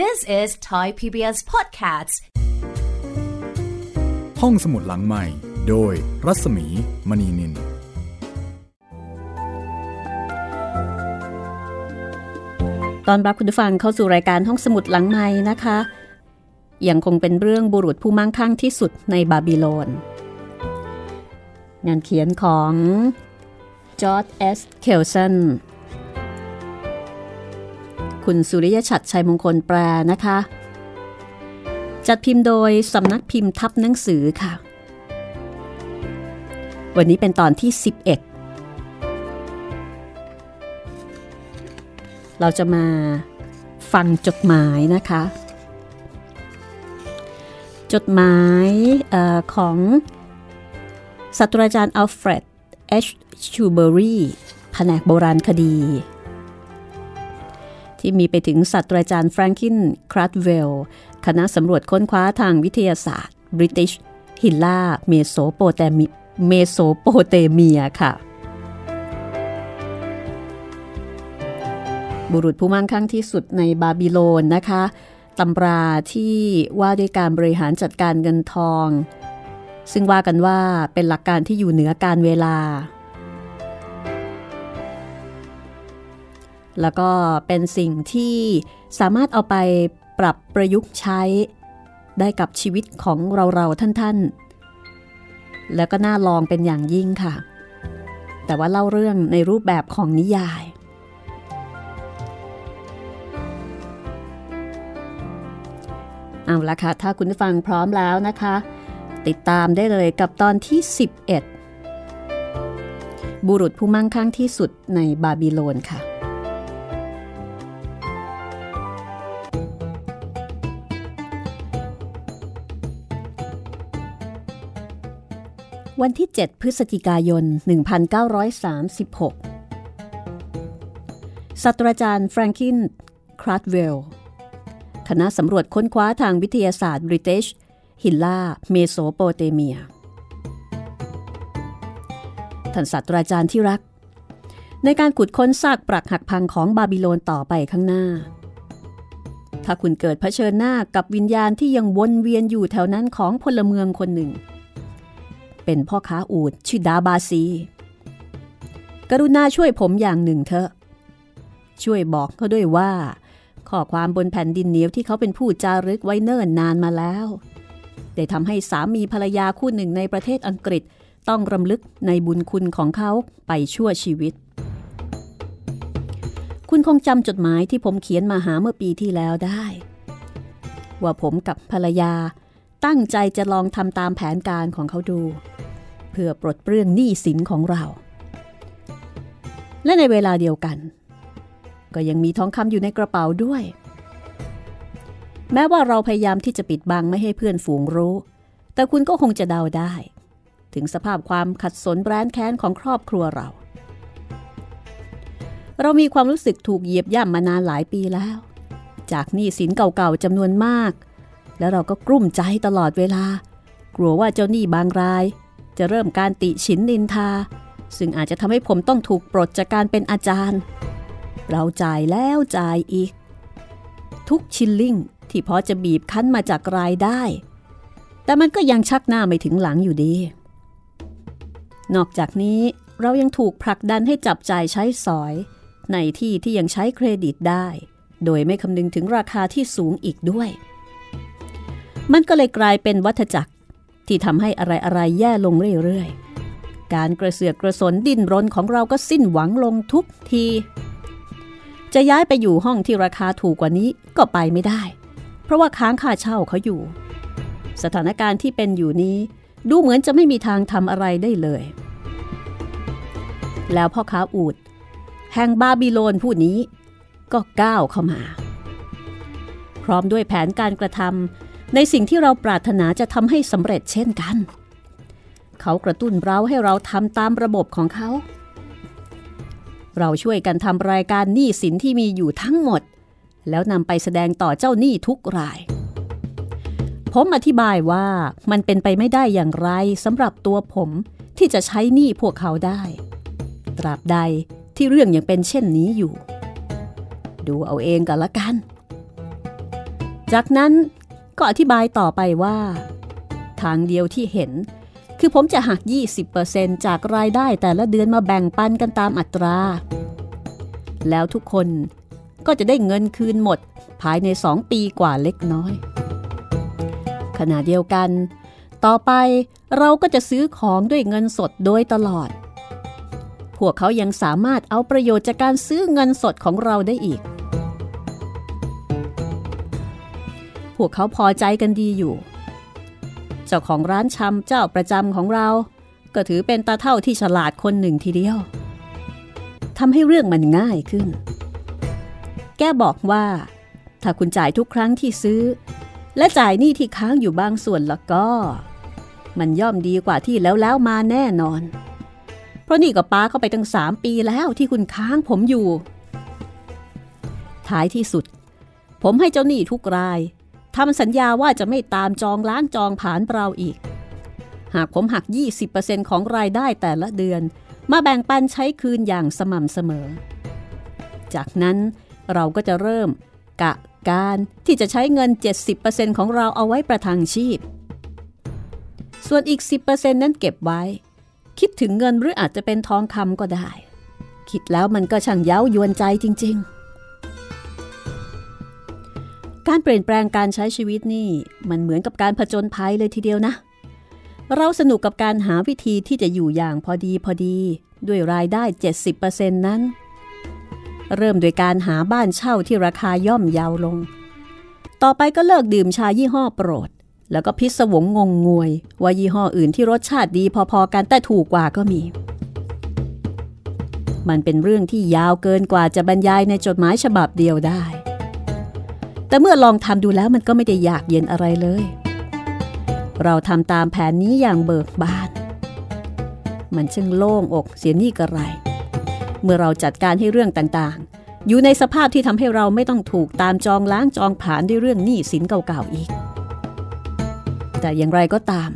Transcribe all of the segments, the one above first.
This is Thai PBS Podcasts ห้องสมุดหลังใหม่ โดยรัศมีมณีนิน ตอนรับคุณผู้ฟังเข้าสู่รายการห้องสมุดหลังใหม่นะคะ ยังคงเป็นเรื่องบุรุษผู้มั่งคั่งที่สุดในบาบิโลน งานเขียนของจอร์ดเอส เคลสัน คุณสุริยชัดชัยมงคลแปลนะคะ จัดพิมพ์โดยสำนักพิมพ์ทับหนังสือค่ะ วันนี้เป็นตอนที่ 11 เราจะมาฟังจดหมายนะคะ จดหมายออของศาสตราจารย์อัลเฟรดเอชชูเบอรีแผนกโบราณคดี ที่มีไปถึงศาสตราจารย์แฟรงคินครัตเวลคณะสำรวจค้นคว้าทางวิทยาศาสตร์ British ฮิลล่าเมโสโปเตมเมโสโปเตเมียค่ะ บุรุษผู้มั่งคั่งที่สุดในบาบิโลนนะคะตำราที่ว่าด้วยการบริหารจัดการเงินทอง ซึ่งว่ากันว่าเป็นหลักการที่อยู่เหนือการเวลา แล้วก็เป็นสิ่งที่สามารถเอาไปปรับประยุกต์ใช้ ได้กับชีวิตของเราๆท่านๆ แล้วก็น่าลองเป็นอย่างยิ่งค่ะ แต่ว่าเล่าเรื่องในรูปแบบของนิยาย เอาละค่ะ ถ้าคุณฟังพร้อมแล้วนะคะ ติดตามได้เลยกับตอนที่ 11 บุรุษผู้มั่งคั่งที่สุดในบาบิโลนค่ะ วันที่ 7 พฤศจิกายน 1936ศาสตราจารย์แฟรงคิน ครัตเวล คณะสำรวจค้นคว้าทางวิทยาศาสตร์ British ฮิลลาเมโสโปเตเมีย ท่านศาสตราจารย์ที่รัก ในการขุดค้นซากปรักหักพังของบาบิโลนต่อไปข้างหน้า ถ้าคุณเกิดเผชิญหน้ากับวิญญาณที่ยังวนเวียนอยู่แถวนั้นของพลเมืองคนหนึ่ง เป็นพ่อค้าอูฐชื่อดาบาซี กรุณาช่วยผมอย่างหนึ่งเถอะ ช่วยบอกเขาด้วยว่า ข้อความบนแผ่นดินเหนียวที่เขาเป็นผู้จารึกไว้เนิ่นนานมาแล้ว ได้ทำให้สามีภรรยาคู่หนึ่งในประเทศอังกฤษต้องรำลึกในบุญคุณของเขาไปชั่วชีวิต คุณคงจำจดหมายที่ผมเขียนมาหาเมื่อปีที่แล้วได้ ว่าผมกับภรรยา ตั้งใจจะลองทำตามแผนการของเขาดู เพื่อปลดเปลื้องหนี้สินของเรา และในเวลาเดียวกัน ก็ยังมีทองคำอยู่ในกระเป๋าด้วย แม้ว่าเราพยายามที่จะปิดบังไม่ให้เพื่อนฝูงรู้ แต่คุณก็คงจะเดาได้ ถึงสภาพความขัดสนแร้นแค้นของครอบครัวเรา เรามีความรู้สึกถูกเหยียบย่ำมานานหลายปีแล้ว จากหนี้สินเก่าๆจำนวนมาก แล้วเราก็กลุ้มใจตลอดเวลา กลัวว่าเจ้าหนี้บางราย จะเริ่มการติฉินนินทา ซึ่งอาจจะทำให้ผมต้องถูกปลดจากการเป็นอาจารย์ เราจ่ายแล้วจ่ายอีก ทุกชิลลิ่งที่พอจะบีบคั้นมาจากรายได้ แต่มันก็ยังชักหน้าไม่ถึงหลังอยู่ดี นอกจากนี้เรายังถูกผลักดันให้จับจ่ายใช้สอย ในที่ที่ยังใช้เครดิตได้ โดยไม่คำนึงถึงราคาที่สูงอีกด้วย มันก็เลยกลายเป็นวัฏจักรที่ทำให้อะไรๆแย่ลงเรื่อยๆ การกระเสือกกระสนดิ้นรนของเราก็สิ้นหวังลงทุกที จะย้ายไปอยู่ห้องที่ราคาถูกกว่านี้ก็ไปไม่ได้ เพราะว่าค้างค่าเช่าเขาอยู่ สถานการณ์ที่เป็นอยู่นี้ ดูเหมือนจะไม่มีทางทำอะไรได้เลย แล้วพ่อค้าอูดแห่งบาบิโลนผู้นี้ก็ก้าวเข้ามา พร้อมด้วยแผนการกระทำ ในสิ่งที่เราปรารถนาจะทำให้สำเร็จเช่นกัน เขากระตุ้นเราให้เราทำตามระบบของเขา เราช่วยกันทำรายการหนี้สินที่มีอยู่ทั้งหมด แล้วนำไปแสดงต่อเจ้าหนี้ทุกราย ผมอธิบายว่ามันเป็นไปไม่ได้อย่างไรสำหรับตัวผมที่จะใช้หนี้พวกเขาได้ ตราบใดที่เรื่องยังเป็นเช่นนี้อยู่ ดูเอาเองกันละกัน จากนั้น ก็อธิบายต่อไปว่า ทางเดียวที่เห็น คือผมจะหัก 20%จากรายได้แต่ละเดือนมาแบ่งปันกันตามอัตรา แล้วทุกคนก็จะได้เงินคืนหมดภายใน 2 ปีกว่าเล็กน้อย ขณะเดียวกัน ต่อไปเราก็จะซื้อของด้วยเงินสดโดยตลอด พวกเขายังสามารถเอาประโยชน์จากการซื้อเงินสดของเราได้อีก วกเขาพอใจกันดีอยู่ เจ้าของร้านชำเจ้าประจำของเรา ก็ถือเป็นตาเท่าที่ฉลาดคนหนึ่งทีเดียวทำให้เรื่องมันง่ายขึ้น แกบอกว่า ถ้าคุณจ่ายทุกครั้งที่ซื้อ และจ่ายหนี้ที่ค้างอยู่บางส่วนแล้วก็ มันย่อมดีกว่าที่แล้วแล้วมาแน่นอน เพราะนี่ก็ป้าเข้าไปตั้งสามปีแล้วที่คุณค้างผมอยู่ ท้ายที่สุด ผมให้เจ้าหนี้ทุกราย ทำสัญญาว่าจะไม่ตามจองล้างจองผานเราอีก หากผมหัก 20%ของรายได้แต่ละเดือน มาแบ่งปันใช้คืนอย่างสม่ำเสมอ จากนั้นเราก็จะเริ่มกะการที่จะใช้เงิน 70%ของเราเอาไว้ประทังชีพ ส่วนอีก 10%นั้นเก็บไว้ คิดถึงเงินหรืออาจจะเป็นทองคำก็ได้ คิดแล้วมันก็ช่างเย้ายวนใจจริง ๆ การเปลี่ยนแปลงการใช้ชีวิตนี่มันเหมือนกับการผจญภัยเลยทีเดียวนะ เราสนุกกับการหาวิธีที่จะอยู่อย่างพอดีพอดี ด้วยรายได้ 70%นั้น เริ่มโดยการหาบ้านเช่าที่ราคาย่อมเยาวลง ต่อไปก็เลิกดื่มชายี่ห้อโปรด แล้วก็พิศวงงงงวย ว่ายี่ห้ออื่นที่รสชาติดีพอๆกันแต่ถูกกว่าก็มี มันเป็นเรื่องที่ยาวเกินกว่าจะบรรยายในจดหมายฉบับเดียวได้ แต่เมื่อลองทำดูแล้วมันก็ไม่ได้ยากเย็นอะไรเลย เราทำตามแผนนี้อย่างเบิกบาน มันช่างโล่งอกเสียนี่กระไร เมื่อเราจัดการให้เรื่องต่างๆ อยู่ในสภาพที่ทำให้เราไม่ต้องถูกตามจองล้างจองผานด้วยเรื่องหนี้สินเก่าๆอีก แต่อย่างไรก็ตาม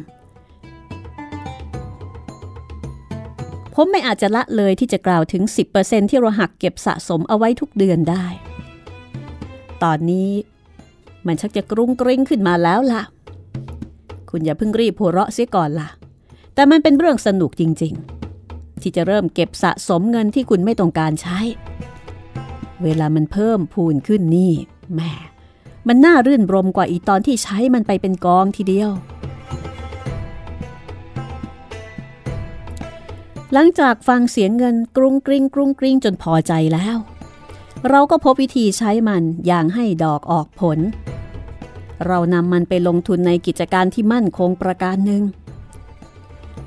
ผมไม่อาจจะละเลยที่จะกล่าวถึง 10%ที่เราหักเก็บสะสมเอาไว้ทุกเดือนได้ ตอนนี้ มันชักจะกรุงกริ้งขึ้นมาแล้วล่ะ คุณอย่าเพิ่งรีบหัวเราะเสียก่อนล่ะ แต่มันเป็นเรื่องสนุกจริง ๆ ที่จะเริ่มเก็บสะสมเงินที่คุณไม่ต้องการใช้ เวลามันเพิ่มพูนขึ้นนี่แหมมันน่ารื่นรมกว่าอีตอนที่ใช้มันไปเป็นกองทีเดียว หลังจากฟังเสียงเงินกรุงกริ้งกรุงกริ้งจนพอใจแล้ว เราก็พบวิธีใช้มันอย่างให้ดอกออกผล เรานำมันไปลงทุนในกิจการที่มั่นคงประการหนึ่ง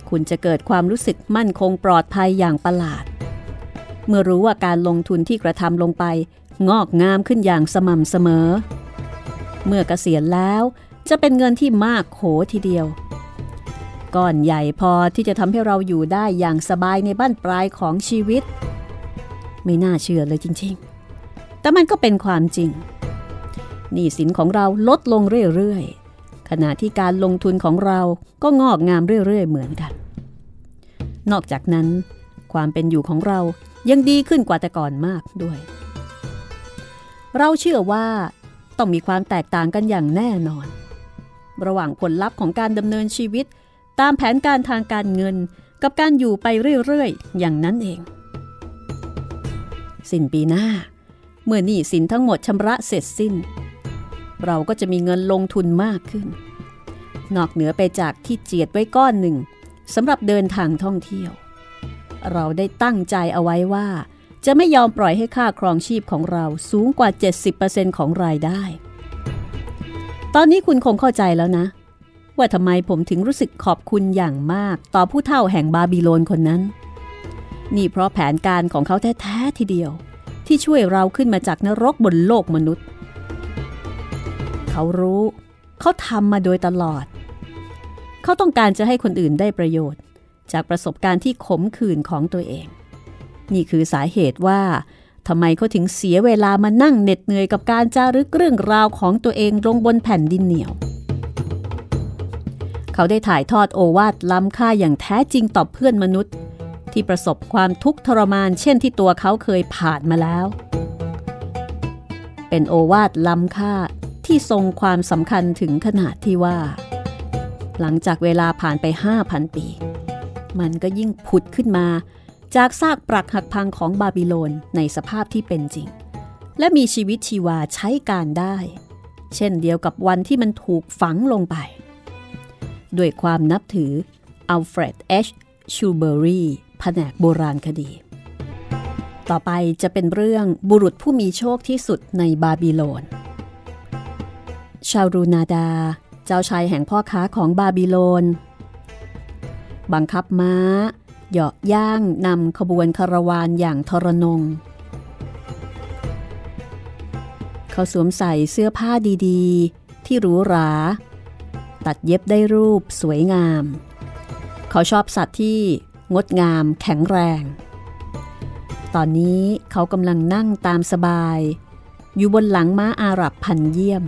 คุณจะเกิดความรู้สึกมั่นคงปลอดภัยอย่างประหลาด เมื่อรู้ว่าการลงทุนที่กระทำลงไป งอกงามขึ้นอย่างสม่ำเสมอ เมื่อกเกษียณแล้วจะเป็นเงินที่มากโขทีเดียวก้อนใหญ่พอที่จะทำให้เราอยู่ได้อย่างสบายในบ้านปลายของชีวิต ไม่น่าเชื่อเลยจริง ๆ แต่มันก็เป็นความจริง หนี้สินของเราลดลงเรื่อยๆ ขณะที่การลงทุนของเราก็งอกงามเรื่อยๆ เหมือนกัน นอกจากนั้น ความเป็นอยู่ของเรายังดีขึ้นกว่าแต่ก่อนมากด้วย เราเชื่อว่าต้องมีความแตกต่างกันอย่างแน่นอน ระหว่างผลลัพธ์ของการดำเนินชีวิต ตามแผนการทางการเงินกับการอยู่ไปเรื่อยๆ อย่างนั้นเอง สิ้นปีหน้า เมื่อหนี้สินทั้งหมดชำระเสร็จสิ้น เราก็จะมีเงินลงทุนมากขึ้น นอกเหนือไปจากที่เจียดไว้ก้อนหนึ่งสำหรับเดินทางท่องเที่ยว เราได้ตั้งใจเอาไว้ว่า จะไม่ยอมปล่อยให้ค่าครองชีพของเราสูงกว่า 70%ของรายได้ ตอนนี้คุณคงเข้าใจแล้วนะ ว่าทำไมผมถึงรู้สึกขอบคุณอย่างมากต่อผู้เฒ่าแห่งบาบิโลนคนนั้น นี่เพราะแผนการของเขาแท้ๆทีเดียว ที่ช่วยเราขึ้นมาจากนรกบนโลกมนุษย์ เขารู้ เขาทำมาโดยตลอด เขาต้องการจะให้คนอื่นได้ประโยชน์ จากประสบการณ์ที่ขมขื่นของตัวเอง นี่คือสาเหตุว่าทำไมเขาถึงเสียเวลามานั่งเหน็ดเหนื่อยกับการจารึกเรื่องราวของตัวเองลงบนแผ่นดินเหนียว เขาได้ถ่ายทอดโอวาทล้ำค่าอย่างแท้จริงต่อเพื่อนมนุษย์ ที่ประสบความทุกข์ทรมานเช่นที่ตัวเขาเคยผ่านมาแล้ว เป็นโอวาทล้ำค่าที่ทรงความสำคัญถึงขนาดที่ว่า หลังจากเวลาผ่านไป 5,000 ปี มันก็ยิ่งผุดขึ้นมา จากซากปรักหักพังของบาบิโลนในสภาพที่เป็นจริง และมีชีวิตชีวาใช้การได้ เช่นเดียวกับวันที่มันถูกฝังลงไป ด้วยความนับถืออัลเฟรดเอชชูเบอรี แผนกโบราณคดี ต่อไปจะเป็นเรื่องบุรุษผู้มีโชคที่สุดในบาบิโลน ชารูนาดา เจ้าชายแห่งพ่อค้าของบาบิโลน บังคับม้า เหยาะย่างนำขบวนคาราวานอย่างทรนง เขาสวมใส่เสื้อผ้าดีๆ ที่หรูหรา ตัดเย็บได้รูปสวยงาม เขาชอบสัตว์ที่ งดงาม แข็งแรง ตอนนี้เขากำลังนั่งตามสบาย อยู่บนหลังม้าอาหรับพันเยี่ยม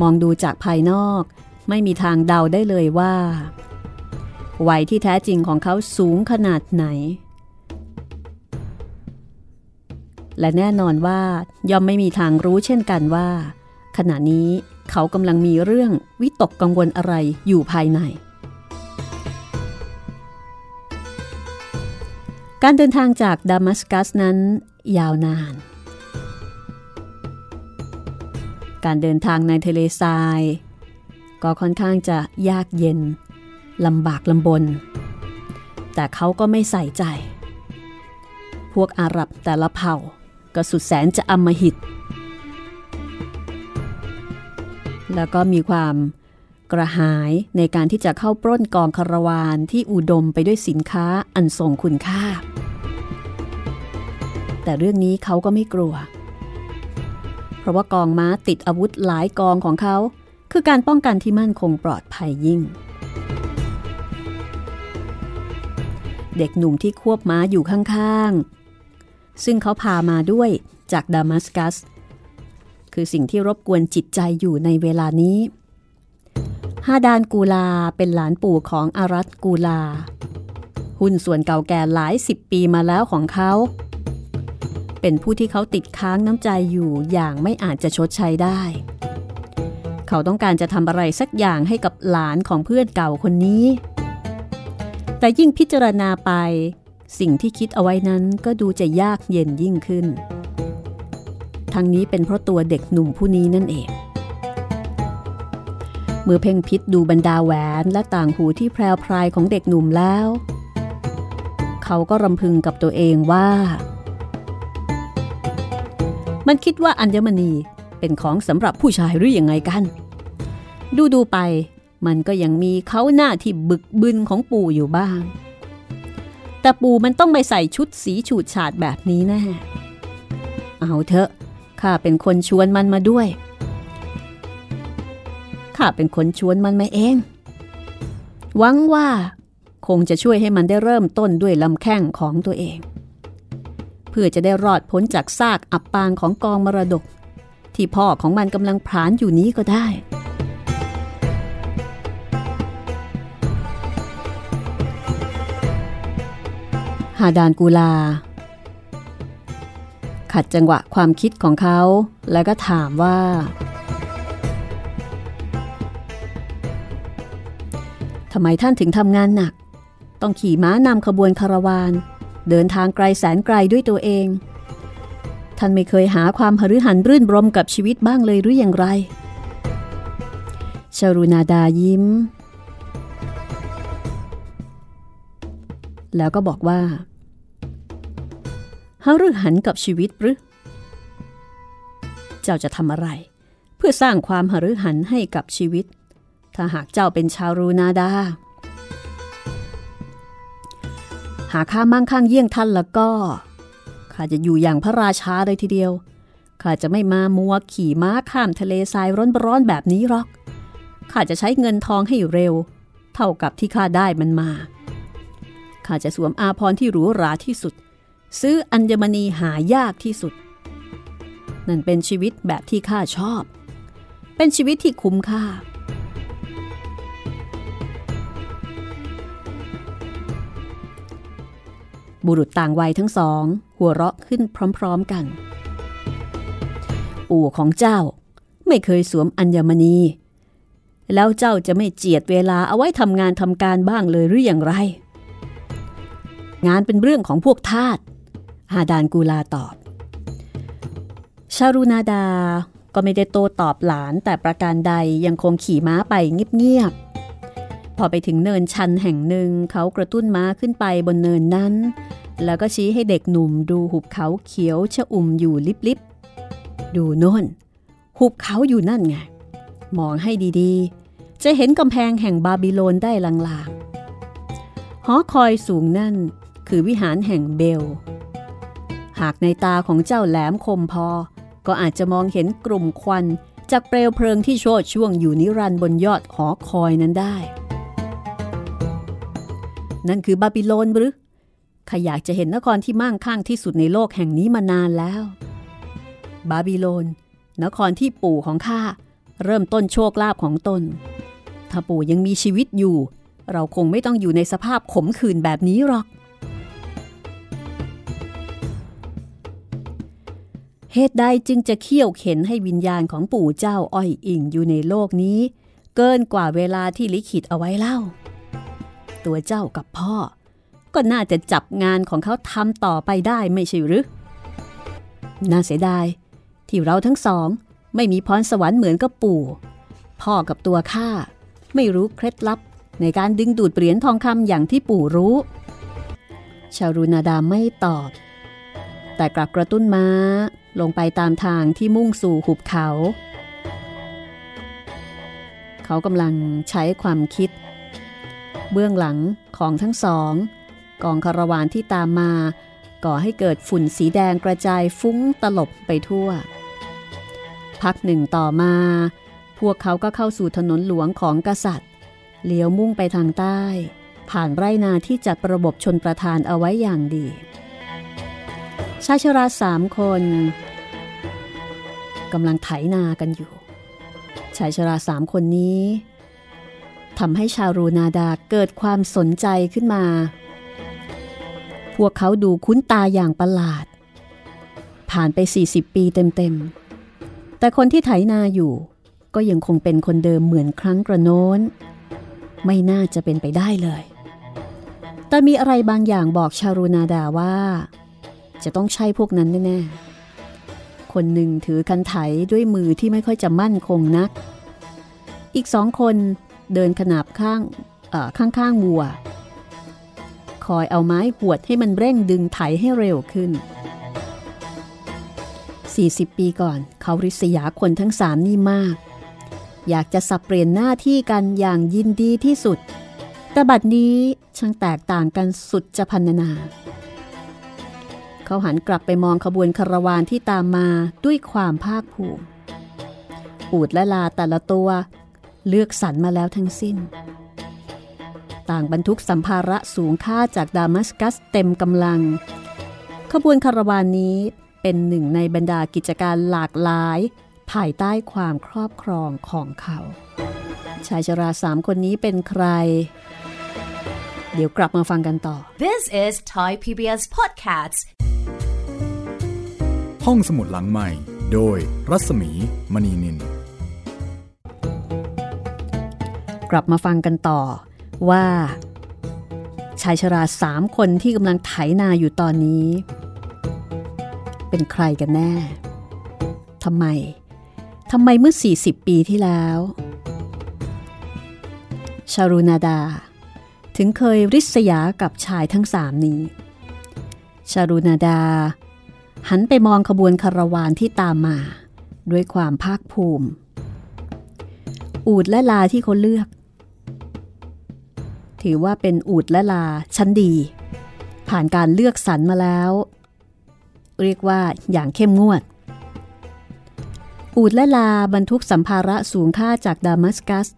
มองดูจากภายนอกไม่มีทางเดาได้เลยว่าวัยที่แท้จริงของเขาสูงขนาดไหน และแน่นอนว่าย่อมไม่มีทางรู้เช่นกันว่า ขณะนี้เขากำลังมีเรื่องวิตกกังวลอะไรอยู่ภายใน การเดินทางจากดามัสกัสนั้นยาวนาน การเดินทางในทะเลทราย ก็ค่อนข้างจะยากเย็นลำบากลำบน แต่เขาก็ไม่ใส่ใจ พวกอาหรับแต่ละเผ่าก็สุดแสนจะอำมหิต แล้วก็มีความ กระหายในการที่จะเข้าปล้นกองคาราวานที่อุดมไปด้วยสินค้าอันทรงคุณค่า แต่เรื่องนี้เขาก็ไม่กลัว เพราะว่ากองม้าติดอาวุธหลายกองของเขา คือการป้องกันที่มั่นคงปลอดภัยยิ่ง เด็กหนุ่มที่ควบม้าอยู่ข้างๆ ซึ่งเขาพามาด้วยจากดามัสกัส คือสิ่งที่รบกวนจิตใจอยู่ในเวลานี้ ฮาดานกูลาเป็นหลานปู่ของอารัตกูลา หุ้นส่วนเก่าแก่หลายสิบปีมาแล้วของเขา เป็นผู้ที่เขาติดค้างน้ำใจอยู่อย่างไม่อาจจะชดใช้ได้ เขาต้องการจะทำอะไรสักอย่างให้กับหลานของเพื่อนเก่าคนนี้ แต่ยิ่งพิจารณาไป สิ่งที่คิดเอาไว้นั้นก็ดูจะยากเย็นยิ่งขึ้น ทั้งนี้เป็นเพราะตัวเด็กหนุ่มผู้นี้นั่นเอง เมื่อเพ่งพิษดูบรรดาแหวนและต่างหูที่แพรวพรายของเด็กหนุ่มแล้ว เขาก็รำพึงกับตัวเองว่า มันคิดว่าอัญมณีเป็นของสำหรับผู้ชายหรืออยังไงกัน ดูดูไป มันก็ยังมีเขาหน้าที่บึกบึนของปู่อยู่บ้าง แต่ปู่มันต้องไปใส่ชุดสีฉูดฉาดแบบนี้แน่เอาเถอะข้าเป็นคนชวนมันมาด้วย ข้าเป็นคนชวนมันมาเอง หวังว่าคงจะช่วยให้มันได้เริ่มต้นด้วยลำแข้งของตัวเอง เพื่อจะได้รอดพ้นจากซากอับปางของกองมรดก ที่พ่อของมันกำลังผานอยู่นี้ก็ได้ ฮาดานกูลา ขัดจังหวะความคิดของเขาแล้วก็ถามว่าำไมท่านถึงทำงานหนัก ต้องขี่ม้านำขบวนคาราวาน เดินทางไกลแสนไกลด้วยตัวเอง ท่านไม่เคยหาความหฤหันรื่นรมกับชีวิตบ้างเลยหรืออย่างไรชารุนาดายิ้ม แล้วก็บอกว่าหฤหันกับชีวิตหรือ เจ้าจะทำอะไร เพื่อสร้างความหฤหันให้กับชีวิต ถ้าหากเจ้าเป็นชาวรูนาดา หากข้ามั่งคั่งเยี่ยงท่านแล้วก็ ข้าจะอยู่อย่างพระราชาเลยทีเดียว ข้าจะไม่มามัวขี่ม้าข้ามทะเลทรายร้อนๆแบบนี้หรอก ข้าจะใช้เงินทองให้เร็ว เท่ากับที่ข้าได้มันมา ข้าจะสวมอาภรณ์ที่หรูหราที่สุด ซื้ออัญมณีหายากที่สุด นั่นเป็นชีวิตแบบที่ข้าชอบ เป็นชีวิตที่คุ้มค่า บุรุษต่างวัยทั้งสอง หัวเราะขึ้นพร้อมๆกัน ปู่ของเจ้าไม่เคยสวมอัญมณี แล้วเจ้าจะไม่เจียดเวลาเอาไว้ทำงานทำการบ้างเลยหรืออย่างไร งานเป็นเรื่องของพวกทาสฮาดานกูลาตอบ ชารุนาดาก็ไม่ได้โตตอบหลานแต่ประการใดยังคงขี่ม้าไปเงียบๆ พอไปถึงเนินชันแห่งหนึ่งเขากระตุ้นม้าขึ้นไปบนเนินนั้น แล้วก็ชี้ให้เด็กหนุ่มดูหุบเขาเขียวชะอุ่มอยู่ลิบๆดูโน่น หุบเขาอยู่นั่นไง มองให้ดีๆ จะเห็นกำแพงแห่งบาบิโลนได้ลางๆ หอคอยสูงนั่นคือวิหารแห่งเบล หากในตาของเจ้าแหลมคมพอ ก็อาจจะมองเห็นกลุ่มควันจากเปลวเพลิงที่โชดช่วงอยู่นิรันดร์บนยอดหอคอยนั้นได้ นั่นคือบาบิโลนหรือข้าอยากจะเห็นนครที่มั่งคั่งที่สุดในโลกแห่งนี้มานานแล้ว บาบิโลน นครที่ปู่ของข้าเริ่มต้นโชคลาภของตน ถ้าปู่ยังมีชีวิตอยู่ เราคงไม่ต้องอยู่ในสภาพขมขื่นแบบนี้หรอก เหตุใดจึงจะเขี่ยวเข็นให้วิญญาณของปู่เจ้าอ้อยอิงอยู่ในโลกนี้ เกินกว่าเวลาที่ลิขิตเอาไว้เล่า ตัวเจ้ากับพ่อ ก็น่าจะจับงานของเขาทำต่อไปได้ไม่ใช่หรือ น่าเสียดาย ที่เราทั้งสอง ไม่มีพรสวรรค์เหมือนกับปู่ พ่อกับตัวข้าไม่รู้เคล็ดลับในการดึงดูดเหรียญทองคำอย่างที่ปู่รู้ ชารุนาดาไม่ตอบ แต่กลับกระตุ้นม้าลงไปตามทางที่มุ่งสู่หุบเขา เขากำลังใช้ความคิด เบื้องหลังของทั้งสอง กองคาราวานที่ตามมา ก่อให้เกิดฝุ่นสีแดงกระจายฟุ้งตลบไปทั่ว พักหนึ่งต่อมา พวกเขาก็เข้าสู่ถนนหลวงของกษัตริย์ เลี้ยวมุ่งไปทางใต้ ผ่านไรนาที่จัดระบบชนประทานเอาไว้อย่างดี ชายชราสามคนกำลังไถนากันอยู่ชายชราสามคนนี้ ทำให้ชาวรูนาดาเกิดความสนใจขึ้นมา พวกเขาดูคุ้นตาอย่างประหลาด ผ่านไป 40 ปีเต็มๆ แต่คนที่ไถนาอยู่ ก็ยังคงเป็นคนเดิมเหมือนครั้งกระโน้น ไม่น่าจะเป็นไปได้เลย แต่มีอะไรบางอย่างบอกชารูนาดาว่า จะต้องใช่พวกนั้นแน่ๆ คนหนึ่งถือคันไถด้วยมือที่ไม่ค่อยจะมั่นคงนัก อีกสองคน เดินขนาบข้างข้างข้างวัว คอยเอาไม้หวดให้มันเร่งดึงไถให้เร็วขึ้น 40 ปีก่อน เขาริษยาคนทั้งสามนี่มาก อยากจะสับเปลี่ยนหน้าที่กันอย่างยินดีที่สุด แต่บัดนี้ช่างแตกต่างกันสุดจะพันนา เขาหันกลับไปมองขบวนคาราวานที่ตามมาด้วยความภาคภูมิปูดและลาแต่ละตัว เลือกสรรมาแล้วทั้งสิ้น ต่างบรรทุกสัมภาระสูงค่าจากดามัสกัสเต็มกำลัง ขบวนคาราวานนี้เป็นหนึ่งในบรรดากิจการหลากหลาย ภายใต้ความครอบครองของเขา ชายชราสามคนนี้เป็นใคร เดี๋ยวกลับมาฟังกันต่อ This is Thai PBS Podcast ห้องสมุดหลังใหม่ โดยรัศมีมณีนิน กลับมาฟังกันต่อว่า ชายชราสามคนที่กำลังไถนาอยู่ตอนนี้ เป็นใครกันแน่ทำไมทำไมเมื่อ 40 ปีที่แล้ว ชารุนาดา ถึงเคยริษยากับชายทั้งสามนี้ ชารุนาดา หันไปมองขบวนคาราวานที่ตามมา ด้วยความภาคภูมิ อูดและลาที่เขาเลือก ถือว่าเป็นอูดและลาชั้นดี ผ่านการเลือกสรรมาแล้ว เรียกว่าอย่างเข้มงวด อูดและลาบรรทุกสัมภาระสูงค่าจากดามัสกัส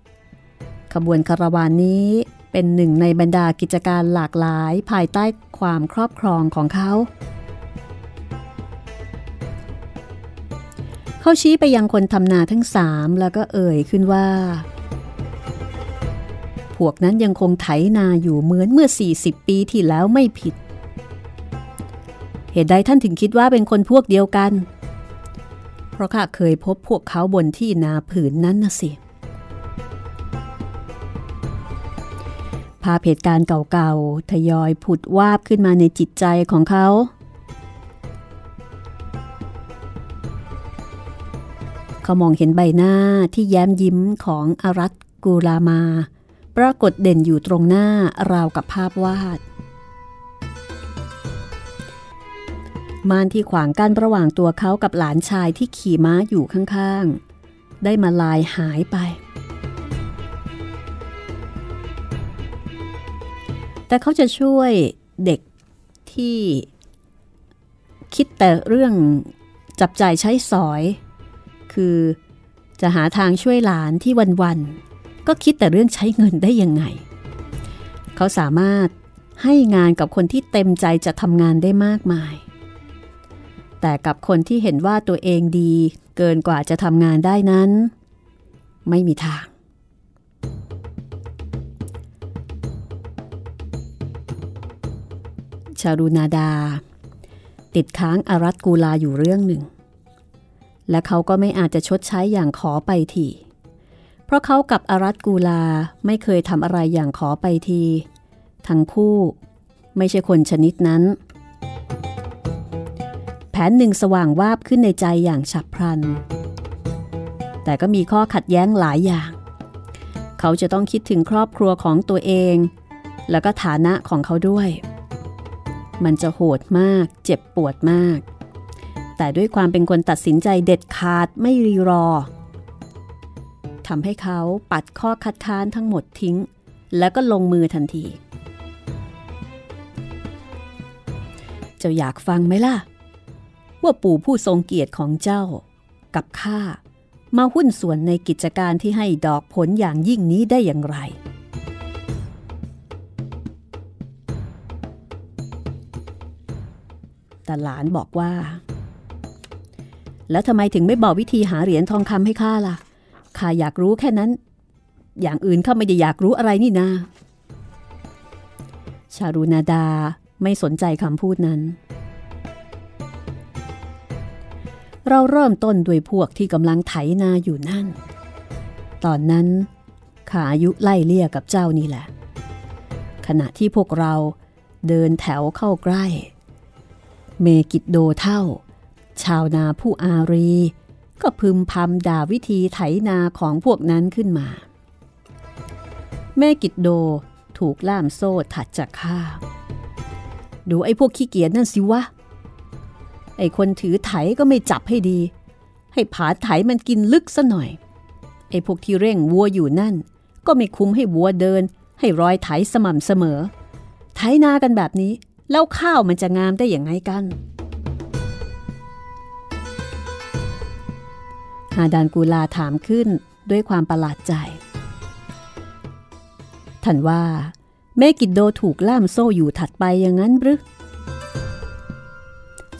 ขบวนคาราวานนี้เป็นหนึ่งในบรรดากิจการหลากหลายภายใต้ความครอบครองของเขาเขาชี้ไปยังคนทำนาทั้งสามแล้วก็เอ่ยขึ้นว่า พวกนั้นยังคงไถนาอยู่เหมือนเมื่อ 40 ปีที่แล้วไม่ผิด เหตุใดท่านถึงคิดว่าเป็นคนพวกเดียวกัน เพราะข้าเคยพบพวกเขาบนที่นาผืนนั้นนะสิภาพเหตุการณ์เก่าๆ ทยอยผุดวาบขึ้นมาในจิตใจของเขา เขามองเห็นใบหน้าที่แย้มยิ้มของอารัตกูรามา ปรากฏเด่นอยู่ตรงหน้าราวกับภาพวาดม่านที่ขวางกั้นระหว่างตัวเขากับหลานชายที่ขี่ม้าอยู่ข้างๆ ได้มาลายหายไป แต่เขาจะช่วยเด็กที่คิดแต่เรื่องจับจ่ายใช้สอย คือจะหาทางช่วยหลานที่วันๆ ก็คิดแต่เรื่องใช้เงินได้ยังไง เขาสามารถให้งานกับคนที่เต็มใจจะทำงานได้มากมาย แต่กับคนที่เห็นว่าตัวเองดีเกินกว่าจะทำงานได้นั้น ไม่มีทาง ชารุนาดา ติดค้างอารัตกูลาอยู่เรื่องหนึ่ง และเขาก็ไม่อาจจะชดใช้อย่างขอไปที เพราะเขากับอารัตกูลาไม่เคยทำอะไรอย่างขอไปที ทั้งคู่ไม่ใช่คนชนิดนั้น แผนหนึ่งสว่างวาบขึ้นในใจอย่างฉับพลัน แต่ก็มีข้อขัดแย้งหลายอย่าง เขาจะต้องคิดถึงครอบครัวของตัวเอง แล้วก็ฐานะของเขาด้วย มันจะโหดมาก เจ็บปวดมาก แต่ด้วยความเป็นคนตัดสินใจเด็ดขาดไม่รีรอ ทำให้เขาปัดข้อคัดค้านทั้งหมดทิ้ง แล้วก็ลงมือทันที เจ้าอยากฟังไหมล่ะ ว่าปู่ผู้ทรงเกียรติของเจ้า กับข้ามาหุ้นส่วนในกิจการที่ให้ดอกผลอย่างยิ่งนี้ได้อย่างไร แต่หลานบอกว่า แล้วทำไมถึงไม่บอกวิธีหาเหรียญทองคำให้ข้าล่ะ ข้าอยากรู้แค่นั้น อย่างอื่นข้าไม่ได้อยากรู้อะไรนี่นา ชารุนาดาไม่สนใจคำพูดนั้น เราเริ่มต้นด้วยพวกที่กำลังไถนาอยู่นั่น ตอนนั้นขาอายุไล่เลี่ยกับเจ้านี่แหละ ขณะที่พวกเราเดินแถวเข้าใกล้ เมกิดโดเท่า ชาวนาผู้อารี ก็พึมพำด่าวิธีไถนาของพวกนั้นขึ้นมา แม่กิดโดถูกล่ามโซ่ถัดจากข้า ดูไอ้พวกขี้เกียจนั่นสิวะ ไอ้คนถือไถก็ไม่จับให้ดี ให้ผาไถมันกินลึกซะหน่อย ไอ้พวกที่เร่งวัวอยู่นั่น ก็ไม่คุ้มให้วัวเดิน ให้รอยไถสม่ำเสมอ ไถนากันแบบนี้แล้วข้าวมันจะงามได้อย่างไงกัน ฮาดานกูลาถามขึ้นด้วยความประหลาดใจท่านว่า แม่กิดโดถูกล่ามโซ่อยู่ถัดไปอย่างนั้นหรือ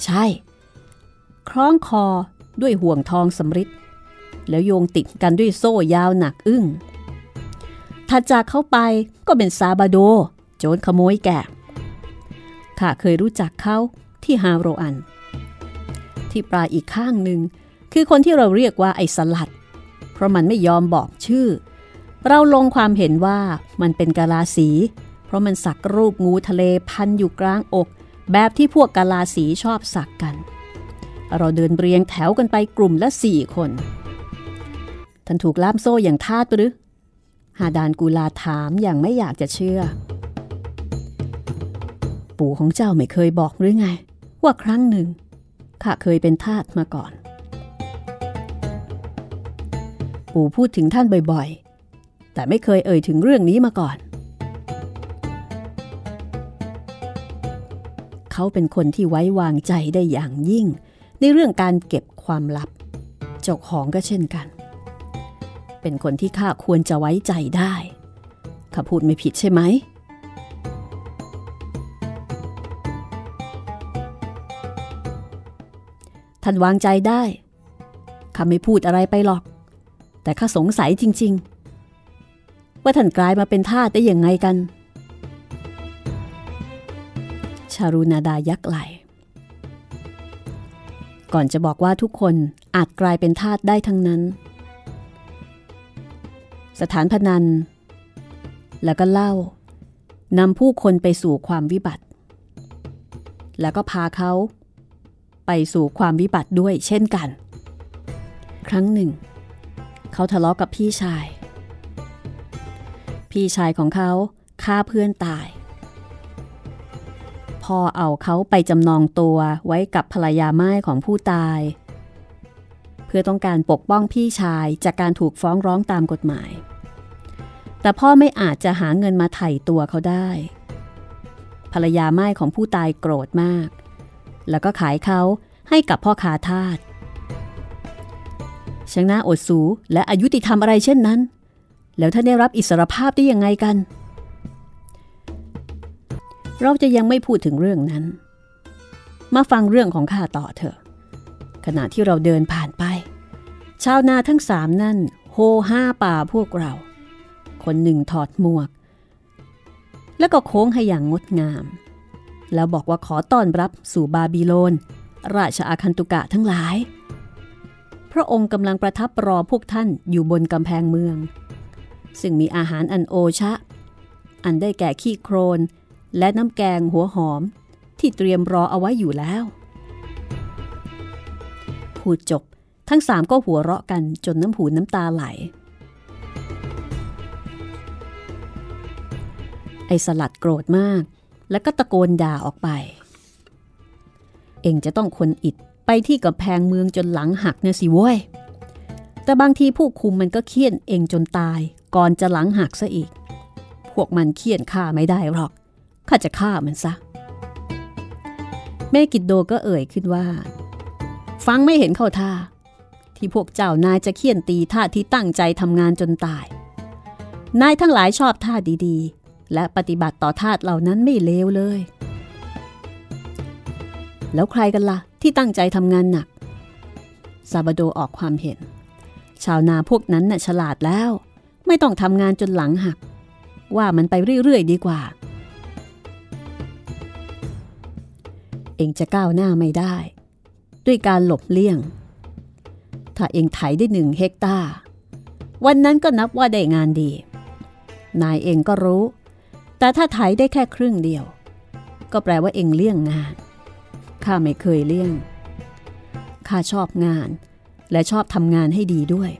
ใช่ คล้องคอด้วยห่วงทองสำริดแล้วโยงติดกันด้วยโซ่ยาวหนักอึ้งถัดจากเข้าไปก็เป็นซาบาโด โจรขโมยแกะข้าเคยรู้จักเขาที่ฮาโรอัน ที่ปลายอีกข้างหนึ่ง คือคนที่เราเรียกว่าไอ้สลัด เพราะมันไม่ยอมบอกชื่อ เราลงความเห็นว่ามันเป็นกาลาสี เพราะมันสักรูปงูทะเลพันอยู่กลางอก แบบที่พวกกาลาสีชอบสักกัน เราเดินเรียงแถวกันไปกลุ่มละสี่คน ท่านถูกล่ามโซ่อย่างทาตหรือหาดานกูลาถามอย่างไม่อยากจะเชื่อ ปู่ของเจ้าไม่เคยบอกหรือไง ว่าครั้งหนึ่งข้าเคยเป็นทาสมาก่อน ปู่พูดถึงท่านบ่อยๆ แต่ไม่เคยเอ่ยถึงเรื่องนี้มาก่อน เขาเป็นคนที่ไว้วางใจได้อย่างยิ่ง ในเรื่องการเก็บความลับ เจ้าของก็เช่นกัน เป็นคนที่ข้าควรจะไว้ใจได้ข้าพูดไม่ผิดใช่ไหมท่านวางใจได้ข้าไม่พูดอะไรไปหรอก แต่ข้าสงสัยจริง ๆ ว่าท่านกลายมาเป็นทาสได้อย่างไงกัน ชารุนาดายักไหล ก่อนจะบอกว่าทุกคนอาจกลายเป็นทาสได้ทั้งนั้น สถานพนัน แล้วก็เล่านำผู้คนไปสู่ความวิบัติ แล้วก็พาเขาไปสู่ความวิบัติด้วยเช่นกัน ครั้งหนึ่ง เขาทะเลาะกับพี่ชาย พี่ชายของเขาฆ่าเพื่อนตาย พ่อเอาเขาไปจำนองตัวไว้กับภรรยาไม้ของผู้ตาย เพื่อต้องการปกป้องพี่ชายจากการถูกฟ้องร้องตามกฎหมาย แต่พ่อไม่อาจจะหาเงินมาไถ่ตัวเขาได้ ภรรยาไม้ของผู้ตายโกรธมาก แล้วก็ขายเขาให้กับพ่อค้าทาส ช่างน่าอดสูและอายุติธรรมอะไรเช่นนั้น แล้วท่านได้รับอิสรภาพได้ยังไงกัน เราจะยังไม่พูดถึงเรื่องนั้น มาฟังเรื่องของข้าต่อเถอะ ขณะที่เราเดินผ่านไป ชาวนาทั้งสามนั่นโฮห้าป่าพวกเรา คนหนึ่งถอดหมวก แล้วก็โค้งให้อย่างงดงาม แล้วบอกว่าขอต้อนรับสู่บาบิโลน ราชอาคันตุกะทั้งหลาย พระองค์กำลังประทับรอพวกท่านอยู่บนกำแพงเมือง ซึ่งมีอาหารอันโอชะ อันได้แก่ขี้โครน และน้ำแกงหัวหอมที่เตรียมรอเอาไว้อยู่แล้ว พูดจบทั้งสามก็หัวเราะกันจนน้ำหูน้ำตาไหล ไอสลัดโกรธมาก แล้วก็ตะโกนด่าออกไป เองจะต้องคนอิด ไปที่กำแพงเมืองจนหลังหักเนี่ยสิเว้ย แต่บางทีผู้คุมมันก็เคี่ยนเองจนตาย ก่อนจะหลังหักซะอีก พวกมันเคี่ยนข้าไม่ได้หรอก ข้าจะฆ่ามันซะ แม่กิดโดก็เอ่ยขึ้นว่า ฟังไม่เห็นเข้าท่า ที่พวกเจ้านายจะเคี่ยนตีท่าที่ตั้งใจทำงานจนตาย นายทั้งหลายชอบท่าดีๆ และปฏิบัติต่อทาสเหล่านั้นไม่เลวเลย แล้วใครกันละ่ะ ที่ตั้งใจทำงานหนัก ซาบาโดออกความเห็น ชาวนาพวกนั้นน่ะฉลาดแล้ว ไม่ต้องทำงานจนหลังหัก ว่ามันไปเรื่อยๆดีกว่า เองจะก้าวหน้าไม่ได้ ด้วยการหลบเลี่ยง ถ้าเองไถได้หนึ่งเฮกตาร์วันนั้นก็นับว่าได้งานดี นายเองก็รู้ แต่ถ้าไถได้แค่ครึ่งเดียว ก็แปลว่าเองเลี่ยงงาน ข้าไม่เคยเลี่ยง ข้าชอบงาน และชอบทำงานให้ดีด้วย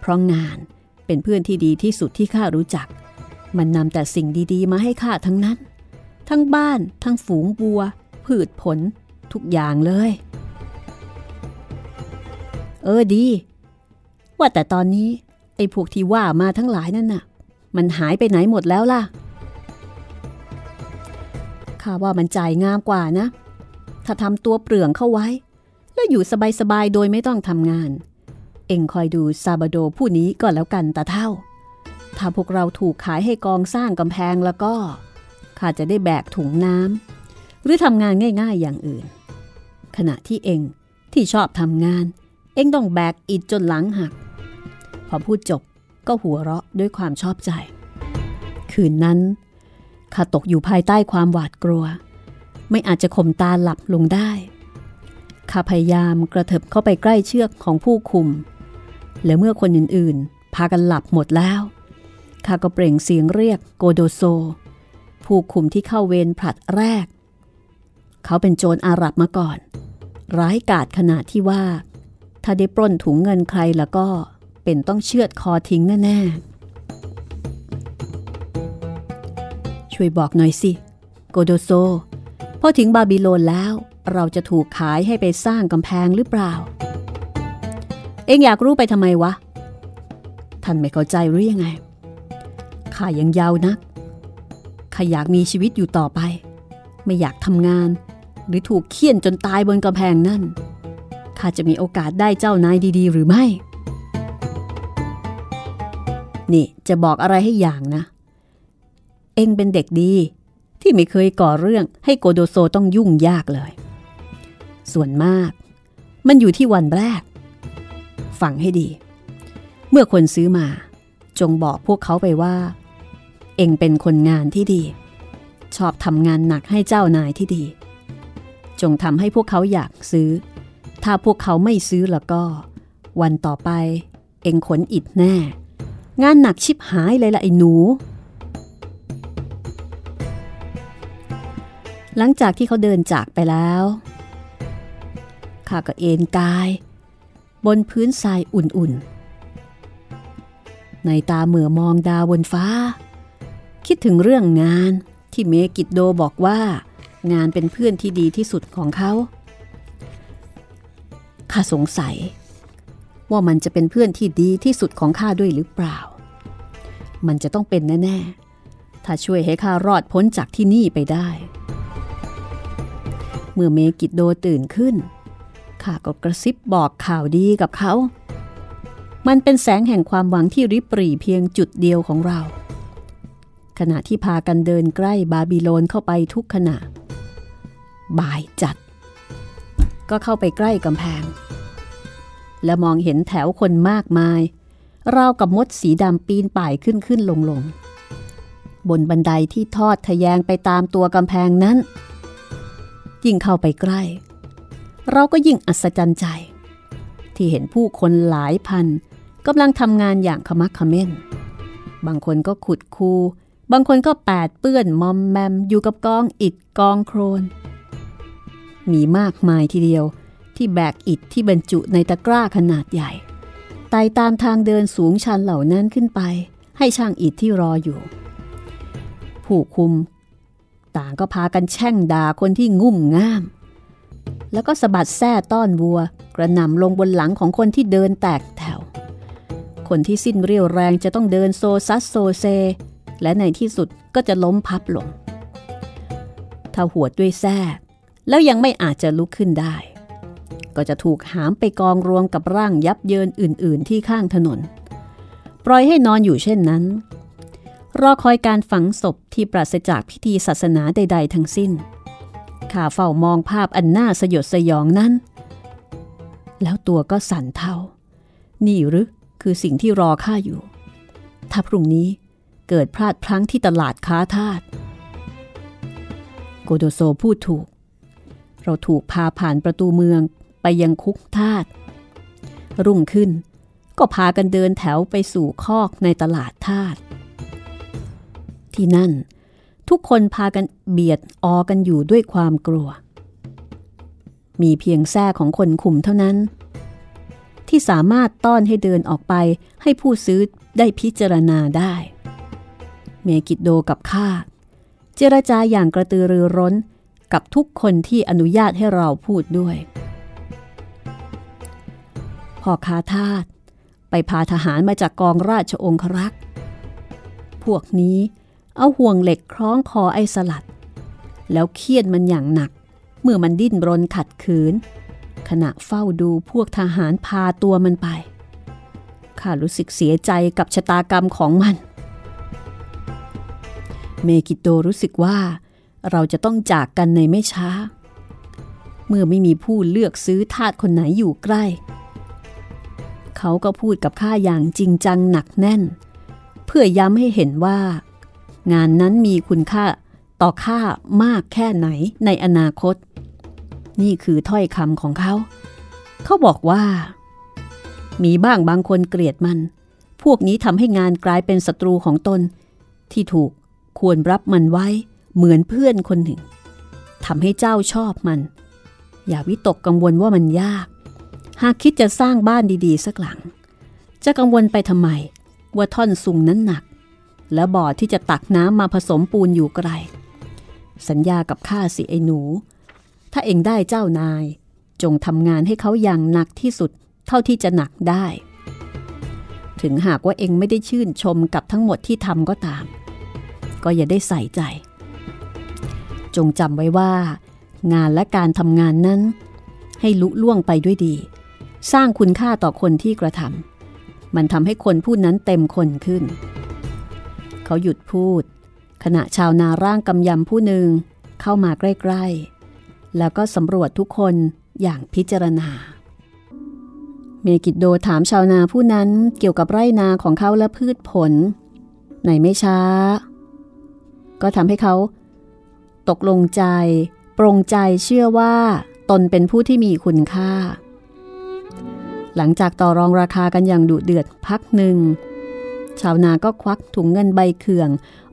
เพราะงานเป็นเพื่อนที่ดีที่สุดที่ข้ารู้จัก มันนำแต่สิ่งดีๆ มาให้ข้าทั้งนั้น ทั้งบ้าน ทั้งฝูงบัว พืชผล ทุกอย่างเลย เออดี ว่าแต่ตอนนี้ ไอ้พวกที่ว่ามาทั้งหลายนั่นน่ะ มันหายไปไหนหมดแล้วล่ะข้าว่ามันจ่ายงามกว่านะ ถ้าทำตัวเปลืองเข้าไว้ แล้วอยู่สบายๆโดยไม่ต้องทำงาน เอ็งคอยดูซาบาโดผู้นี้ก็แล้วกันตาเท่า ถ้าพวกเราถูกขายให้กองสร้างกำแพงแล้วก็ข้าจะได้แบกถุงน้ำหรือทำงานง่าย ๆอย่างอื่น ขณะที่เองที่ชอบทำงาน เองต้องแบกอิดจนหลังหัก พอพูดจบก็หัวเราะด้วยความชอบใจ คืนนั้นข้าตกอยู่ภายใต้ความหวาดกลัว ไม่อาจจะข่มตาหลับลงได้ข้าพยายามกระเถิบเข้าไปใกล้เชือกของผู้คุม และเมื่อคนอื่นๆ พากันหลับหมดแล้วข้าก็เปล่งเสียงเรียกโกโดโซ ผู้คุมที่เข้าเวรผลัดแรก เขาเป็นโจรอาหรับมาก่อน ร้ายกาจขนาดที่ว่า ถ้าได้ปล้นถุงเงินใครแล้วก็เป็นต้องเชือดคอทิ้งแน่ๆ ช่วยบอกหน่อยสิ โกโดโซ พอถึงบาบิโลนแล้ว เราจะถูกขายให้ไปสร้างกำแพงหรือเปล่า เอ็งอยากรู้ไปทำไมวะ ท่านไม่เข้าใจหรือยังไง ข้ายังยาวนัก ข้าอยากมีชีวิตอยู่ต่อไป ไม่อยากทำงาน หรือถูกเคี่ยนจนตายบนกำแพงนั่น ข้าจะมีโอกาสได้เจ้านายดี ๆ หรือไม่ นี่จะบอกอะไรให้อย่างนะ เอ็งเป็นเด็กดี ที่ไม่เคยก่อเรื่องให้โกโดโซต้องยุ่งยากเลย ส่วนมาก มันอยู่ที่วันแรก ฟังให้ดี เมื่อคนซื้อมา จงบอกพวกเขาไปว่า เองเป็นคนงานที่ดี ชอบทำงานหนักให้เจ้านายที่ดี จงทำให้พวกเขาอยากซื้อ ถ้าพวกเขาไม่ซื้อแล้วก็ วันต่อไป เองขนอิดแน่ งานหนักชิบหายเลยละไอ้หนู หลังจากที่เขาเดินจากไปแล้วข้าก็เอนกาย บนพื้นทรายอุ่นๆ ในตาเหมือมองดาวบนฟ้า คิดถึงเรื่องงานที่เมกิดโดบอกว่า งานเป็นเพื่อนที่ดีที่สุดของเขาข้าสงสัย ว่ามันจะเป็นเพื่อนที่ดีที่สุดของข้าด้วยหรือเปล่า มันจะต้องเป็นแน่ ๆ ถ้าช่วยให้ข้ารอดพ้นจากที่นี่ไปได้ เมื่อเมกิดโดตื่นขึ้นข้าก็กระซิบบอกข่าวดีกับเขา มันเป็นแสงแห่งความหวังที่ริบปรี่เพียงจุดเดียวของเรา ขณะที่พากันเดินใกล้บาบิโลนเข้าไปทุกขณะ บ่ายจัด ก็เข้าไปใกล้กำแพง และมองเห็นแถวคนมากมายราวกับมดสีดำปีนป่ายขึ้นขึ้นลงลงบนบันไดที่ทอดทะแยงไปตามตัวกำแพงนั้น ยิ่งเข้าไปใกล้ เราก็ยิ่งอัศจรรย์ใจ ที่เห็นผู้คนหลายพันกำลังทำงานอย่างขมักขม้น บางคนก็ขุดคู บางคนก็แปดเปื้อนมอมแมมอยู่กับกองอิฐกองโครน มีมากมายทีเดียวที่แบกอิฐที่บรรจุในตะกร้าขนาดใหญ่ไต่ตามทางเดินสูงชันเหล่านั้นขึ้นไป ให้ช่างอิฐที่รออยู่ ผู้คุม ต่างก็พากันแช่งด่าคนที่งุ่มง่าม แล้วก็สะบัดแส้ต้อนวัว กระหน่ำลงบนหลังของคนที่เดินแตกแถว คนที่สิ้นเรี่ยวแรงจะต้องเดินโซซัสโซเซ และในที่สุดก็จะล้มพับลง ถ้าหัวด้วยแส้แล้วยังไม่อาจจะลุกขึ้นได้ ก็จะถูกหามไปกองรวมกับร่างยับเยินอื่น ๆ ที่ข้างถนน ปล่อยให้นอนอยู่เช่นนั้น รอคอยการฝังศพที่ปราศจากพิธีศาสนาใด ๆ ทั้งสิ้น ข้าเฝ้ามองภาพอันน่าสยดสยองนั้น แล้วตัวก็สั่นเทา นี่หรือคือสิ่งที่รอข้าอยู่ ถ้าพรุ่งนี้เกิดพลาดพลั้งที่ตลาดค้าทาส โกโดโซพูดถูก เราถูกพาผ่านประตูเมืองไปยังคุกทาส รุ่งขึ้นก็พากันเดินแถวไปสู่คอกในตลาดทาส ที่นั่น ทุกคนพากันเบียดออกันอยู่ด้วยความกลัว มีเพียงแท้ของคนคุมเท่านั้น ที่สามารถต้อนให้เดินออกไปให้ผู้ซื้อได้พิจารณาได้ เมกิดโดกับข้าเจรจาอย่างกระตือรือร้นกับทุกคนที่อนุญาตให้เราพูดด้วยพ่อคาทาสไปพาทหารมาจากกองราชองครักษ์ พวกนี้ เอาห่วงเหล็กคล้องคอไอ้สลัด แล้วเคี่ยนมันอย่างหนัก เมื่อมันดิ้นรนขัดขืน ขณะเฝ้าดูพวกทหารพาตัวมันไป ข้ารู้สึกเสียใจกับชะตากรรมของมัน เมกิโตรู้สึกว่า เราจะต้องจากกันในไม่ช้า เมื่อไม่มีผู้เลือกซื้อทาสคนไหนอยู่ใกล้ เขาก็พูดกับข้าอย่างจริงจังหนักแน่น เพื่อย้ำให้เห็นว่า งานนั้นมีคุณค่าต่อค่ามากแค่ไหนในอนาคต นี่คือถ้อยคำของเขา เขาบอกว่า มีบ้างบางคนเกลียดมัน พวกนี้ทำให้งานกลายเป็นศัตรูของตน ที่ถูกควรรับมันไว้เหมือนเพื่อนคนหนึ่งทำให้เจ้าชอบมัน อย่าวิตกกังวลว่ามันยาก หากคิดจะสร้างบ้านดีๆ สักหลัง จะกังวลไปทำไม ว่าท่อนสูงนั้นหนัก และบ่อที่จะตักน้ำมาผสมปูนอยู่ไกล สัญญากับข้าสิไอ้หนู ถ้าเองได้เจ้านาย จงทำงานให้เขาอย่างหนักที่สุดเท่าที่จะหนักได้ ถึงหากว่าเองไม่ได้ชื่นชมกับทั้งหมดที่ทำก็ตาม ก็อย่าได้ใส่ใจ จงจำไว้ว่า งานและการทำงานนั้น ให้ลุล่วงไปด้วยดี สร้างคุณค่าต่อคนที่กระทำมันทำให้คนผู้นั้นเต็มคนขึ้น เขาหยุดพูด ขณะชาวนาร่างกำยำผู้หนึ่งเข้ามาใกล้ๆ แล้วก็สำรวจทุกคนอย่างพิจารณา เมกิดโดถามชาวนาผู้นั้นเกี่ยวกับไร่นาของเขาและพืชผล ในไม่ช้า ก็ทำให้เขา ตกลงใจ ปรงใจเชื่อว่า ตนเป็นผู้ที่มีคุณค่า หลังจากต่อรองราคากันอย่างดุเดือดพักหนึ่ง ชาวนาก็ควักถุงเงินใบเขื่อง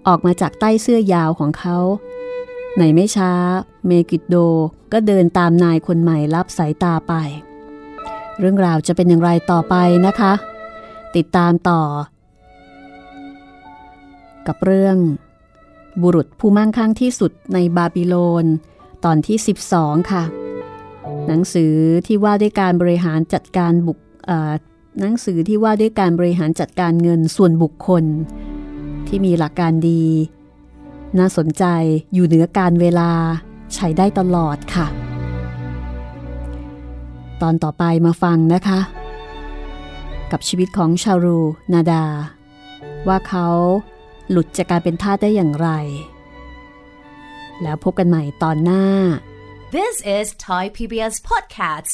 ออกมาจากใต้เสื้อยาวของเขาในไม่ช้า เมกิดโดก็เดินตามนายคนใหม่รับสายตาไป เรื่องราวจะเป็นอย่างไรต่อไปนะคะ ติดตามต่อ กับเรื่อง บุรุษผู้มั่งคั่งที่สุดในบาบิโลน ตอนที่ 12 ค่ะ หนังสือที่ว่าด้วยการบริหารจัดการบุค หนังสือที่ว่าด้วยการบริหารจัดการเงินส่วนบุคคล ที่มีหลักการดี น่าสนใจอยู่เหนือการเวลาใช้ได้ตลอดค่ะ ตอนต่อไปมาฟังนะคะ กับชีวิตของชารูนาดา ว่าเขาหลุดจากการเป็นทาสได้อย่างไร แล้วพบกันใหม่ตอนหน้า This is Thai PBS Podcasts